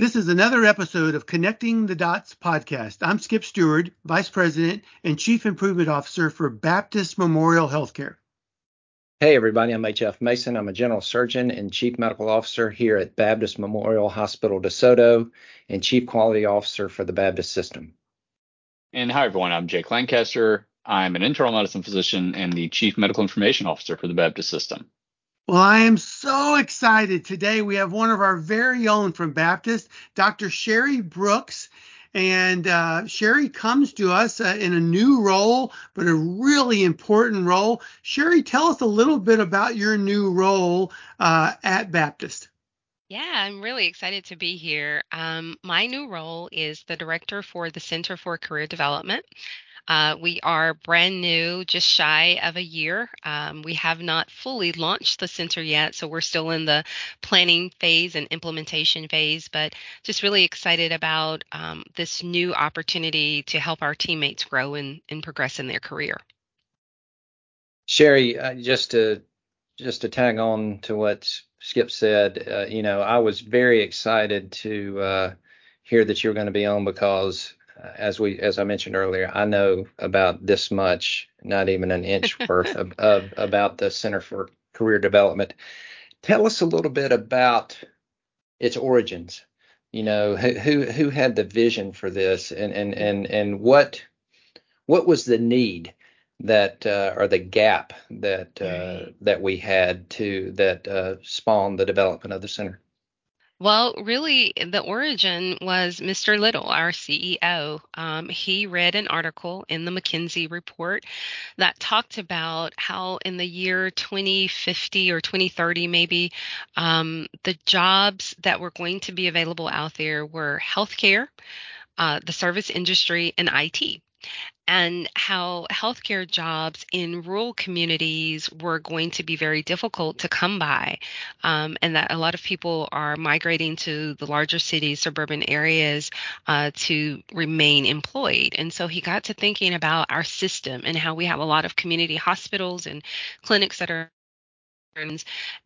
This is another episode of Connecting the Dots podcast. I'm Skip Stewart, Vice President and Chief Improvement Officer for Baptist Memorial Healthcare. Hey, everybody, I'm H.F. Mason. I'm a General Surgeon and Chief Medical Officer here at Baptist Memorial Hospital DeSoto and Chief Quality Officer for the Baptist System. And hi, everyone. I'm Jake Lancaster. I'm an internal medicine physician and the Chief Medical Information Officer for the Baptist System. Well, I am so excited. Today we have one of our very own from Baptist, Dr. Sherri Brooks. And uh, Sherri comes to us uh, in a new role, but a really important role. Sherri, tell us a little bit about your new role uh, at Baptist. Yeah, I'm really excited to be here. Um, my new role is the director for the Center for Career Development. Uh, we are brand new, just shy of a year. Um, we have not fully launched the center yet, so we're still in the planning phase and implementation phase, but just really excited about um, this new opportunity to help our teammates grow and, and progress in their career. Sherri, uh, just to just to tag on to what Skip said, uh, you know, I was very excited to uh, hear that you were going to be on because as we as I mentioned earlier, I know about this much, not even an inch worth of, of about the Center for Career Development. Tell us a little bit about its origins. You know, who who had the vision for this, and and and and what what was the need that uh, or the gap that uh, that we had to that uh, spawned the development of the center. Well, really, the origin was Mr. Little, our CEO. Um, he read an article in the McKinsey report that talked about how in the year 2050 or 2030, maybe, um, the jobs that were going to be available out there were healthcare, uh, the service industry, and IT and how healthcare jobs in rural communities were going to be very difficult to come by, um, and that a lot of people are migrating to the larger cities, suburban areas uh, to remain employed. And so he got to thinking about our system and how we have a lot of community hospitals and clinics that are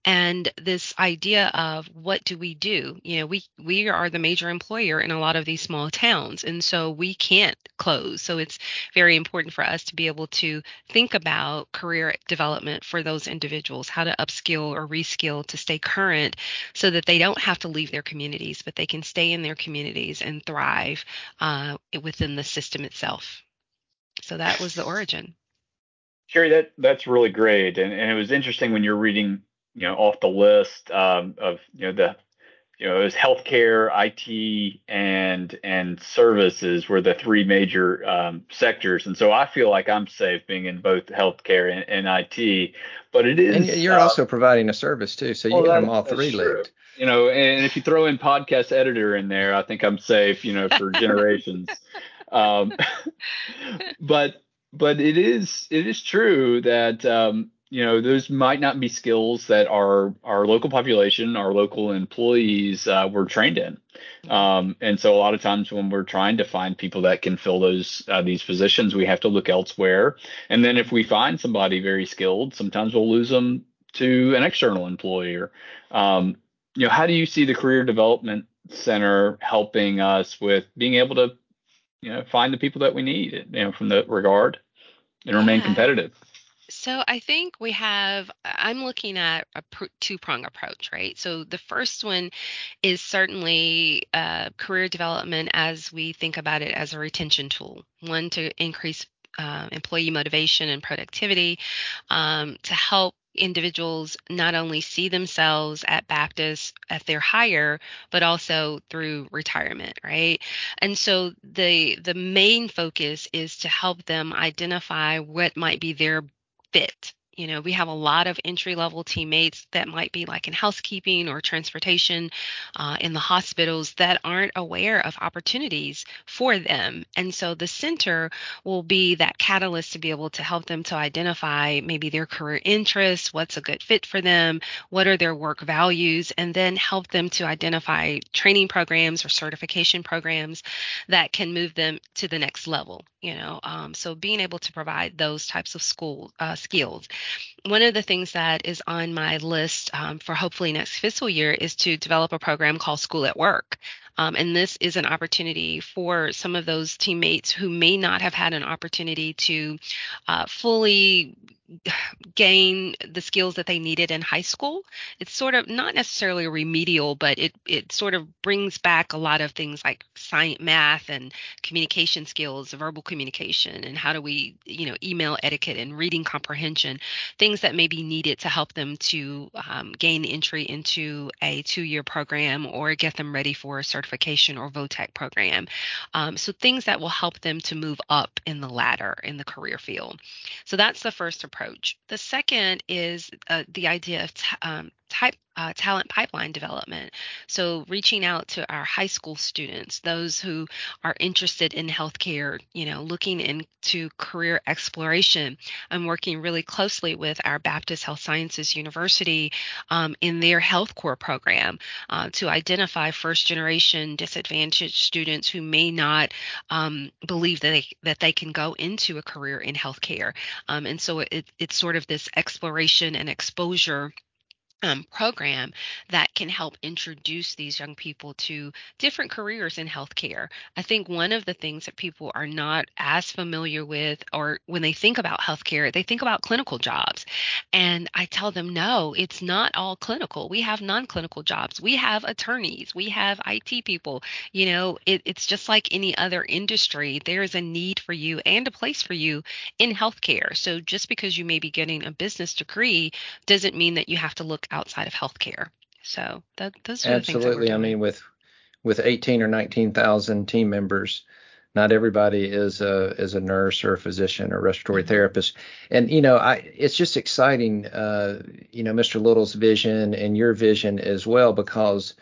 and this idea of what do we do? You know we we are the major employer in a lot of these small towns and so we can't close. So it's very important for us to be able to think about career development for those individuals how to upskill or reskill to stay current so that they don't have to leave their communities but they can stay in their communities and thrive uh, within the system itself. So that was the origin Sherri, that that's really great, and and it was interesting when you're reading, you know, off the list um, of you know the, you know, it was healthcare, IT, and and services were the three major um, sectors, and so I feel like I'm safe being in both healthcare and, and IT, but it is. And you're uh, also providing a service too, so you well, get them all three linked. You know, and if you throw in podcast editor in there, I think I'm safe. You know, for generations. um, but but it is it is true that um, you know those might not be skills that our our local population, our local employees uh, were trained in, um, and so a lot of times when we're trying to find people that can fill those uh, these positions, we have to look elsewhere. And then if we find somebody very skilled, sometimes we'll lose them to an external employer. Um, you know, how do you see the career development center helping us with being able to you know find the people that we need you know from that regard and remain yeah. competitive so I think we have, I'm looking at a two prong approach, right? So the first one is certainly uh, career development as we think about it as a retention tool, one to increase uh, employee motivation and productivity, um, to help individuals not only see themselves at Baptist at their hire, but also through retirement, right? And so the the main focus is to help them identify what might be their fit you know, we have a lot of entry level teammates that might be like in housekeeping or transportation uh, in the hospitals that aren't aware of opportunities for them. And so the center will be that catalyst to be able to help them to identify maybe their career interests, what's a good fit for them, what are their work values, and then help them to identify training programs or certification programs that can move them to the next level. You know, um, so being able to provide those types of school uh, skills one of the things that is on my list um, for hopefully next fiscal year is to develop a program called School at Work. Um, and this is an opportunity for some of those teammates who may not have had an opportunity to uh, fully gain the skills that they needed in high school. It's sort of not necessarily remedial, but it it sort of brings back a lot of things like science, math, and communication skills, verbal communication, and how do we, you know, email etiquette and reading comprehension, things that may be needed to help them to um, gain entry into a two-year program or get them ready for a certification or vo-tech program. Um, so things that will help them to move up in the ladder in the career field. So that's the first approach. The second is uh, the idea of t- um, type uh, talent pipeline development. So reaching out to our high school students, those who are interested in healthcare, you know, looking into career exploration. I'm working really closely with our Baptist Health Sciences University um, in their Health Core program uh, to identify first generation disadvantaged students who may not um, believe that they that they can go into a career in healthcare. Um, and so it, it's sort of this exploration and exposure um, program that can help introduce these young people to different careers in healthcare. I think one of the things that people are not as familiar with, or when they think about healthcare, they think about clinical jobs. And I tell them, no, it's not all clinical. We have non clinical jobs, we have attorneys, we have IT people. You know, it, it's just like any other industry. There is a need for you and a place for you in healthcare. So just because you may be getting a business degree doesn't mean that you have to look outside of healthcare. So that those are absolutely. I mean, with with 18 or 19,000 team members, not everybody is a is a nurse or a physician or respiratory mm-hmm. therapist. And you know, I it's just exciting. Uh, you know, Mr. Little's vision and your vision as well because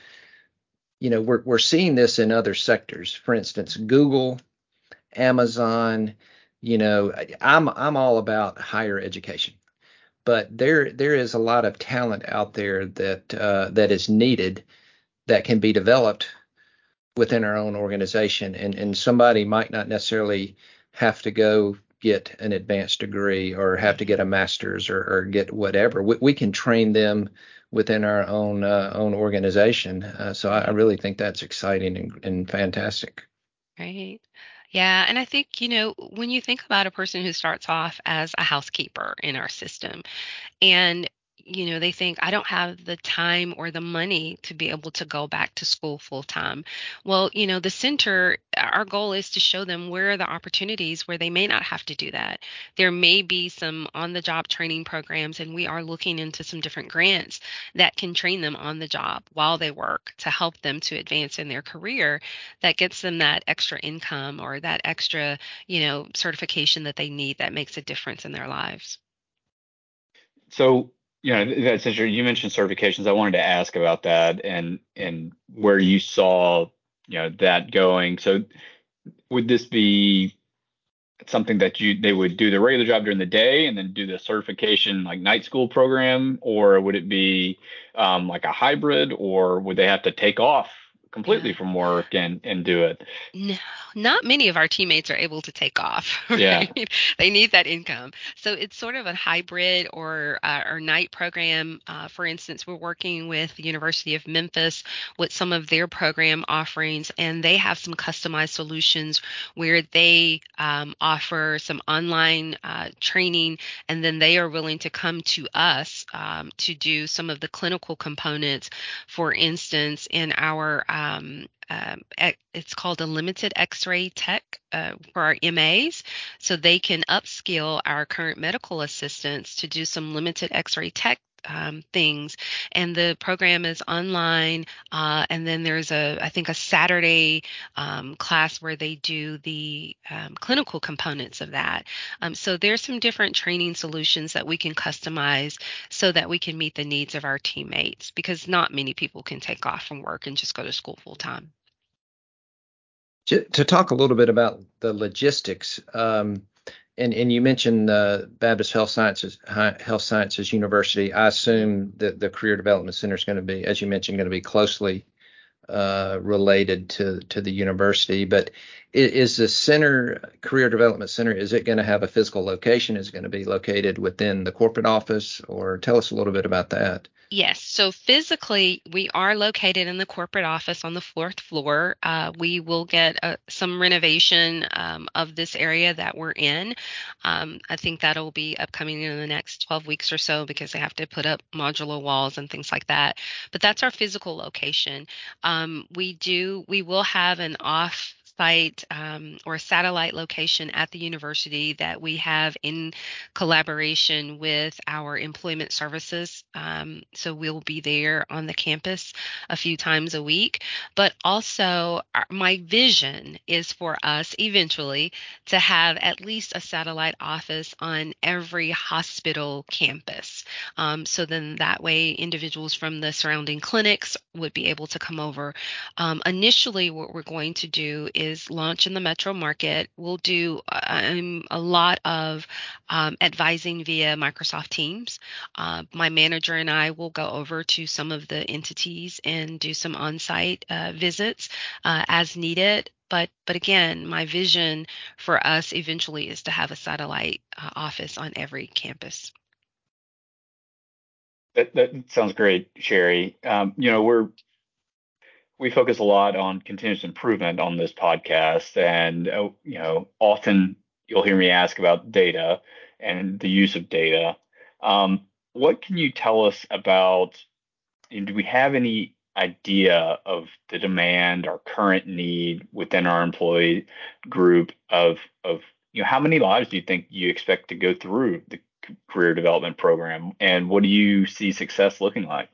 you know we're we're seeing this in other sectors. For instance, Google, Amazon. You know, I'm I'm all about higher education but there there is a lot of talent out there that uh, that is needed that can be developed within our own organization. And and somebody might not necessarily have to go get an advanced degree or have to get a master's or, or get whatever. We, we, can train them within our own uh, own organization. Uh, so I, I, really think that's exciting and, and fantastic. Right yeah, and I think, you know, when you think about a person who starts off as a housekeeper in our system and you know, they think I don't have the time or the money to be able to go back to school full time. Well, you know, the center, our goal is to show them where are the opportunities where they may not have to do that. There may be some on the job training programs, and we are looking into some different grants that can train them on the job while they work to help them to advance in their career that gets them that extra income or that extra, you know, certification that they need that makes a difference in their lives. So you know that's interesting. You mentioned certifications. I wanted to ask about that and and where you saw you know that going. So would this be something that you they would do the regular job during the day and then do the certification like night school program, or would it be um, like a hybrid, or would they have to take off completely yeah. from work and and do it? No, not many of our teammates are able to take off. Right? Yeah. they need that income. So it's sort of a hybrid or uh, or night program. Uh, for instance, we're working with the University of Memphis with some of their program offerings, and they have some customized solutions where they um, offer some online uh, training, and then they are willing to come to us um, to do some of the clinical components. For instance, in our um, um, it's called a limited x-ray tech uh, for our MAs. So they can upskill our current medical assistants to do some limited x-ray tech um, things. And the program is online uh, and then there's a i think a saturday um, class where they do the um, clinical components of that. Um, so there's some different training solutions that we can customize so that we can meet the needs of our teammates because not many people can take off from work and just go to school full time to talk a little bit about the logistics, um, and, and you mentioned uh, Baptist Health Sciences Health Sciences University. I assume that the Career Development Center is going to be, as you mentioned, going to be closely uh, related to to the university. But is the center career development center is it going to have a physical location? Is it going to be located within the corporate office? Or tell us a little bit about that. Yes. So physically, we are located in the corporate office on the fourth floor. Uh, we will get uh, some renovation um, of this area that we're in. Um, I think that'll be upcoming in the next 12 weeks or so because they have to put up modular walls and things like that. But that's our physical location. Um, we do, we will have an off site um, or satellite location at the university that we have in collaboration with our employment services. Um, so we'll be there on the campus a few times a week. But also, our, my vision is for us eventually to have at least a satellite office on every hospital campus. Um, so then that way, individuals from the surrounding clinics would be able to come over. Um, initially, what we're going to do is launch in the metro market. We'll do um, a lot of um, advising via Microsoft Teams. Uh, my manager and I will go over to some of the entities and do some on site uh, visits uh, as needed. But, but again, my vision for us eventually is to have a satellite uh, office on every campus. That, that sounds great, Sherri. Um, you know, we're we focus a lot on continuous improvement on this podcast, and uh, you know, often you'll hear me ask about data and the use of data. Um, what can you tell us about? Do we have any idea of the demand or current need within our employee group of of you know how many lives do you think you expect to go through the career development program, and what do you see success looking like?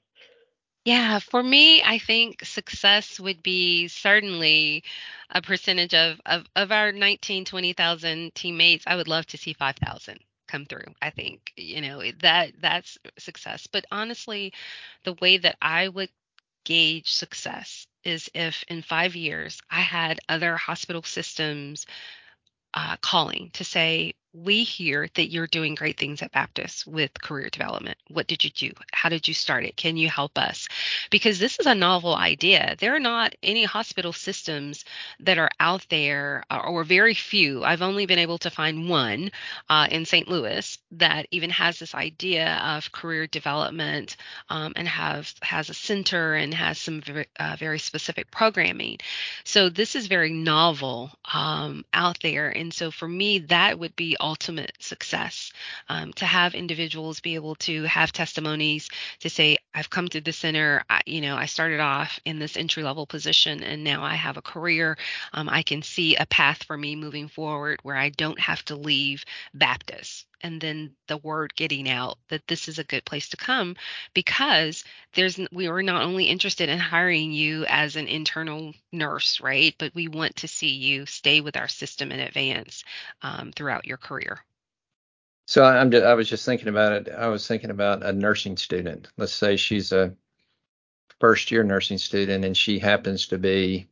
Yeah, for me, I think success would be certainly a percentage of, of, of our 19, 20,000 teammates. I would love to see 5,000 come through. I think, you know, that that's success. But honestly, the way that I would gauge success is if in five years I had other hospital systems uh, calling to say, we hear that you're doing great things at Baptist with career development. What did you do? How did you start it? Can you help us? Because this is a novel idea. There are not any hospital systems that are out there, uh, or very few. I've only been able to find one uh, in St. Louis that even has this idea of career development um, and have has a center and has some very, uh, very specific programming. So this is very novel um, out there, and so for me, that would be ultimate success. Um, to have individuals be able to have testimonies to say i've come to the center. I, you know i started off in this entry level position and now i have a career. Um, i can see a path for me moving forward where i don't have to leave baptist and then the word getting out that this is a good place to come because there's we are not only interested in hiring you as an internal nurse right but we want to see you stay with our system in advance um, throughout your career so I'm I was just thinking about it. I was thinking about a nursing student. Let's say she's a first year nursing student and she happens to be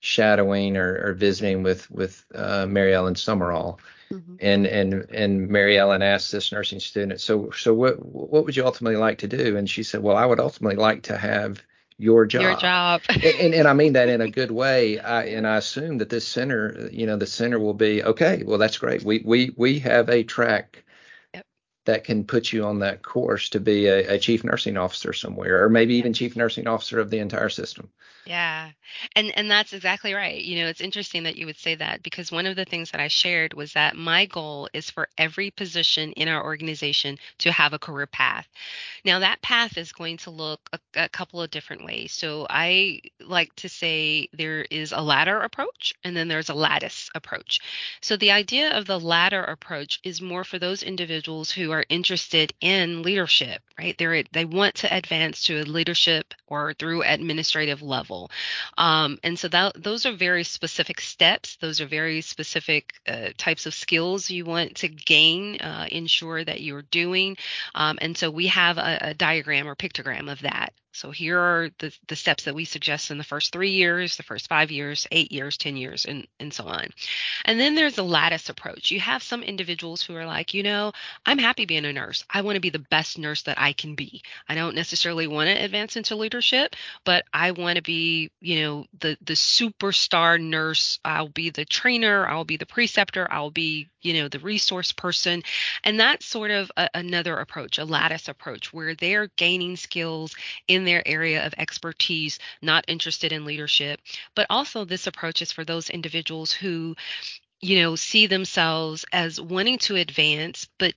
shadowing or, or visiting with with uh, Mary Ellen Summerall. Mm-hmm. And and and Mary Ellen asked this nursing student, so so what what would you ultimately like to do? And she said, well, I would ultimately like to have your job. Your job. and, and, and, I mean that in a good way. I, and I assume that this center, you know, the center will be okay. Well, that's great. We we we have a track yep. that can put you on that course to be a, a, chief nursing officer somewhere, or maybe even chief nursing officer of the entire system. Yeah. And and that's exactly right. You know, it's interesting that you would say that because one of the things that I shared was that my goal is for every position in our organization to have a career path. Now that path is going to look a, a couple of different ways. So I like to say there is a ladder approach and then there's a lattice approach. So the idea of the ladder approach is more for those individuals who are interested in leadership, right? They they want to advance to a leadership or through administrative level level. Um, and so that, those are very specific steps. Those are very specific uh, types of skills you want to gain, uh, ensure that you're doing. Um, and so we have a, a, diagram or pictogram of that So here are the, the steps that we suggest in the first three years, the first five years, eight years, 10 years, and, and so on. And then there's a lattice approach. You have some individuals who are like, you know, I'm happy being a nurse. I want to be the best nurse that I can be. I don't necessarily want to advance into leadership, but I want to be, you know, the the superstar nurse. I'll be the trainer, I'll be the preceptor, I'll be, you know, the resource person. And that's sort of a, another approach, a lattice approach where they're gaining skills in in their area of expertise, not interested in leadership. But also, this approach is for those individuals who, you know, see themselves as wanting to advance, but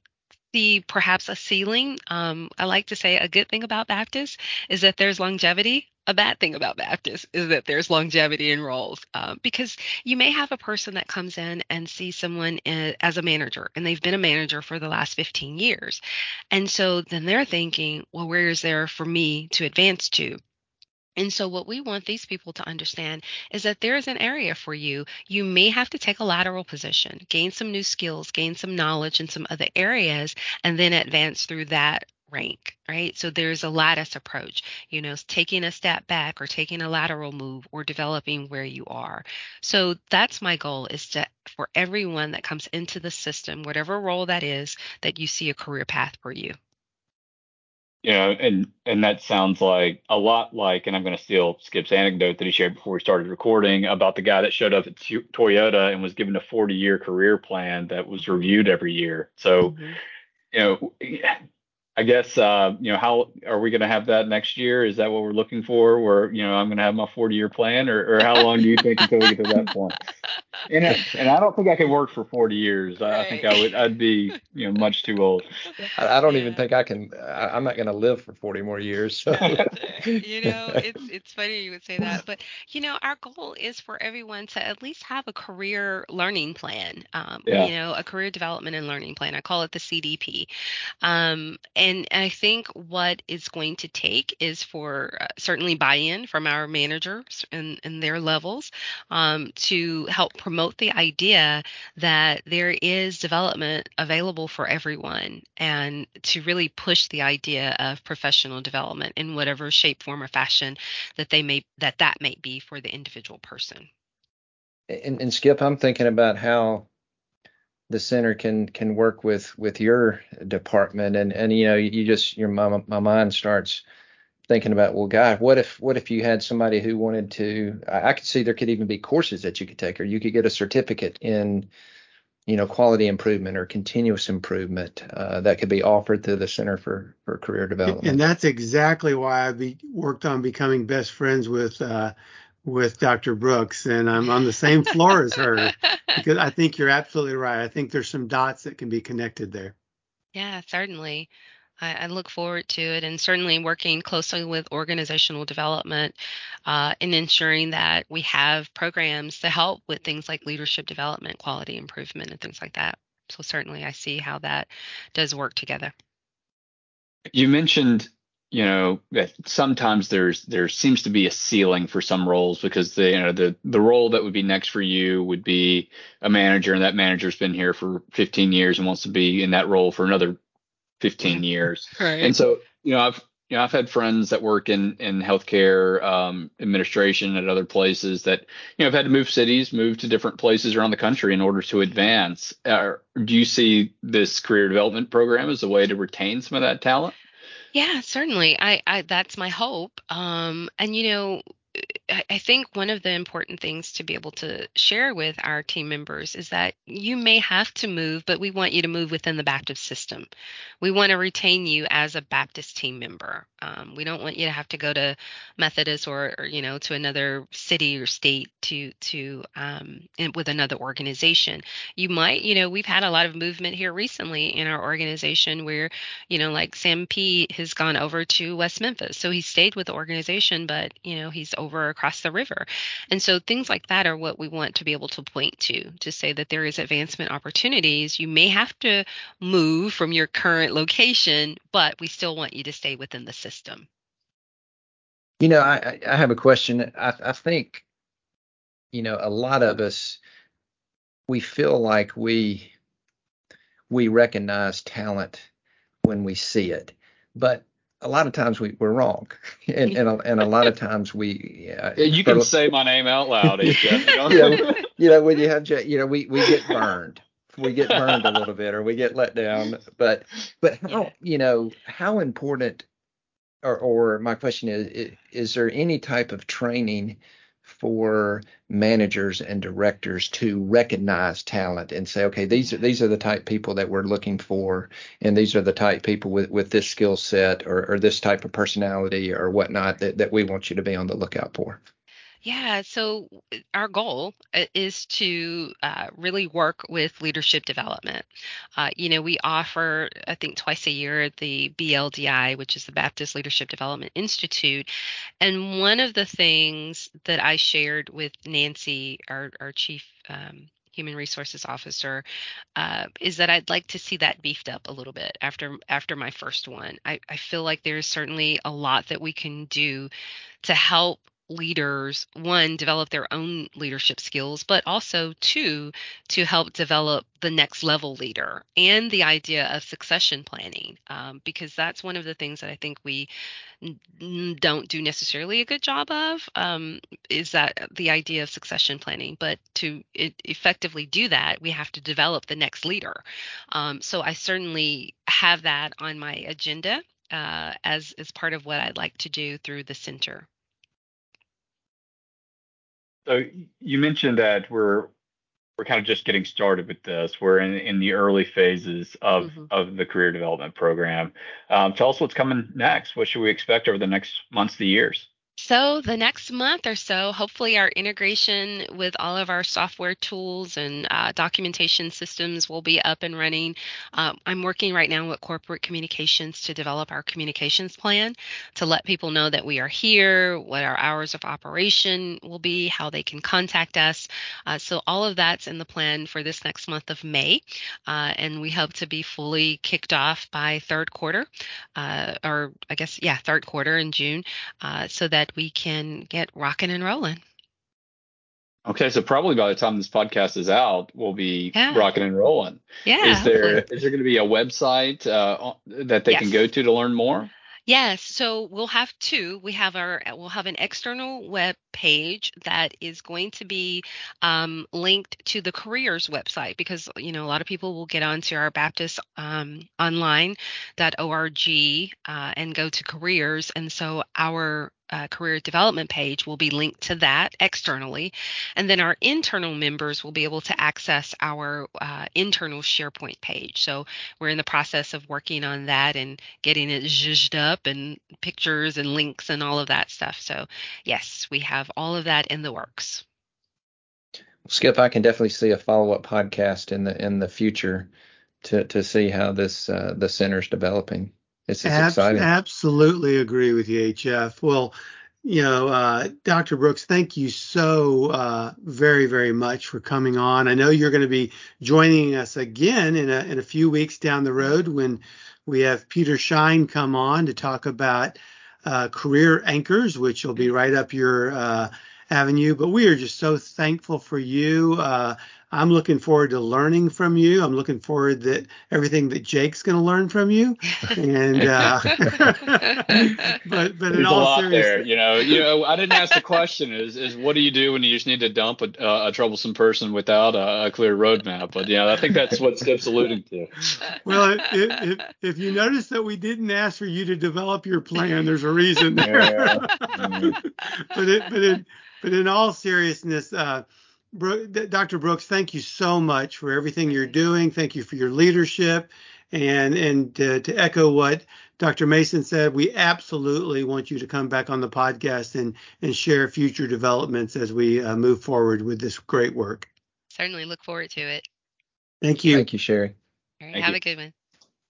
see perhaps a ceiling. Um, I like to say a good thing about Baptist is that there's longevity. A bad thing about Baptist is that there's longevity in roles um, because you may have a person that comes in and sees someone as a manager and they've been a manager for the last 15 years. And so then they're thinking, well, where is there for me to advance to? And so, what we want these people to understand is that there is an area for you. You may have to take a lateral position, gain some new skills, gain some knowledge in some other areas, and then advance through that rank, right? So, there's a lattice approach, you know, taking a step back or taking a lateral move or developing where you are. So, that's my goal is to, for everyone that comes into the system, whatever role that is, that you see a career path for you you know, and and that sounds like a lot like, and I'm going to steal Skip's anecdote that he shared before we started recording about the guy that showed up at Toyota and was given a 40 year career plan that was reviewed every year. So, mm-hmm. you know, I guess uh, you know how are we going to have that next year? Is that what we're looking for? Where you know I'm going to have my 40 year plan, or, or how long do you think until we get to that point? And I, and I don't think I can work for 40 years. Right. I think I would I'd be you know much too old. I, I don't yeah. even think I can. I, am not going to live for 40 more years. So. you know, it's it's funny you would say that, but you know, our goal is for everyone to at least have a career learning plan. Um, yeah. You know, a career development and learning plan. I call it the CDP. Um, and I think what it's going to take is for uh, certainly buy-in from our managers and, and their levels um, to help promote the idea that there is development available for everyone and to really push the idea of professional development in whatever shape, form, or fashion that they may that that may be for the individual person. And, and Skip, I'm thinking about how the center can can work with with your department and and you know you just your my, my mind starts thinking about well god what if what if you had somebody who wanted to I, I could see there could even be courses that you could take or you could get a certificate in you know quality improvement or continuous improvement uh, that could be offered through the center for for career development and that's exactly why i be, worked on becoming best friends with uh, with Dr. Brooks, and I'm on the same floor as her because I think you're absolutely right. I think there's some dots that can be connected there. Yeah, certainly. I, I look forward to it, and certainly working closely with organizational development uh, in ensuring that we have programs to help with things like leadership development, quality improvement, and things like that. So certainly, I see how that does work together. You mentioned you know that sometimes there's there seems to be a ceiling for some roles because the you know the the role that would be next for you would be a manager and that manager's been here for 15 years and wants to be in that role for another 15 years right. and so you know I've you know I've had friends that work in in healthcare um, administration at other places that you know have had to move cities move to different places around the country in order to advance uh, do you see this career development program as a way to retain some of that talent yeah, certainly. I, I that's my hope. Um, and you know, I think one of the important things to be able to share with our team members is that you may have to move, but we want you to move within the Baptist system. We want to retain you as a Baptist team member. Um, we don't want you to have to go to Methodist or, or you know to another city or state to to um, with another organization. You might, you know, we've had a lot of movement here recently in our organization where, you know, like Sam P has gone over to West Memphis, so he stayed with the organization, but you know he's over across the river. And so things like that are what we want to be able to point to to say that there is advancement opportunities. You may have to move from your current location, but we still want you to stay within the system. You know, I, I have a question. I, I think, you know, a lot of us, we feel like we we recognize talent when we see it, but a lot of times we, we're wrong, and and a, and a lot of times we. Uh, yeah, you can say my name out loud, you, know? you, know, you know when you have you know we we get burned, we get burned a little bit, or we get let down. But but how you know how important, or or my question is is there any type of training for managers and directors to recognize talent and say, okay, these are these are the type people that we're looking for, and these are the type people with, with this skill set or, or this type of personality or whatnot that, that we want you to be on the lookout for. Yeah, so uh, our goal uh, is to uh, really work with leadership development. Uh, you know, we offer, I think, twice a year the BLDI, which is the Baptist Leadership Development Institute. And one of the things that I shared with Nancy, our, our chief um, human resources officer uh, is that I'd like to see that beefed up a little bit after after my first one. I, I feel like there's certainly a lot that we can do to help leaders one develop their own leadership skills but also two to help develop the next level leader and the idea of succession planning um, because that's one of the things that i think we n- don't do necessarily a good job of um, is that the idea of succession planning but to it, effectively do that we have to develop the next leader um, so i certainly have that on my agenda uh, as as part of what I'd like to do through the center. So you mentioned that we're we're kind of just getting started with this. We're in, in the early phases of mm-hmm. of the career development program. Um, tell us what's coming next. What should we expect over the next months to years? So, the next month or so, hopefully, our integration with all of our software tools and uh, documentation systems will be up and running. Um, I'm working right now with corporate communications to develop our communications plan to let people know that we are here, what our hours of operation will be, how they can contact us. Uh, so, all of that's in the plan for this next month of May. Uh, and we hope to be fully kicked off by third quarter, uh, or I guess, yeah, third quarter in June, uh, so that that we can get rocking and rolling. Okay, so probably by the time this podcast is out, we'll be yeah. rocking and rolling. Yeah. Is there is there going to be a website uh, that they yes. can go to to learn more? Yes, so we'll have two. We have our we'll have an external web page that is going to be um, linked to the careers website because you know a lot of people will get onto our Baptist um, online.org uh, and go to careers, and so our uh, career development page will be linked to that externally. And then our internal members will be able to access our uh, internal SharePoint page. So we're in the process of working on that and getting it zhuzhed up and pictures and links and all of that stuff. So, yes, we have all of that in the works. Skip, I can definitely see a follow-up podcast in the in the future to to see how this uh, the center's developing. This is Ab- exciting. Absolutely agree with you, HF. Well, you know, uh, Dr. Brooks, thank you so uh, very, very much for coming on. I know you're going to be joining us again in a, in a few weeks down the road when we have Peter Schein come on to talk about uh, career anchors, which will be right up your uh, avenue. But we are just so thankful for you. I'm looking forward to learning from you. I'm looking forward that everything that Jake's going to learn from you. And uh, but but There's in all there. You know, you know, I didn't ask the question. Is is what do you do when you just need to dump a, a troublesome person without a, a, clear roadmap? But yeah, I think that's what Skip's alluding to. Well, if, if you notice that we didn't ask for you to develop your plan, there's a reason there. Yeah. But it, but it, but in all seriousness. Uh, Dr. Brooks, thank you so much for everything you're doing. Thank you for your leadership. And and to, to echo what Dr. Mason said, we absolutely want you to come back on the podcast and and share future developments as we uh, move forward with this great work. Certainly look forward to it. Thank you. Thank you, Sherri. All right, have you. a good one.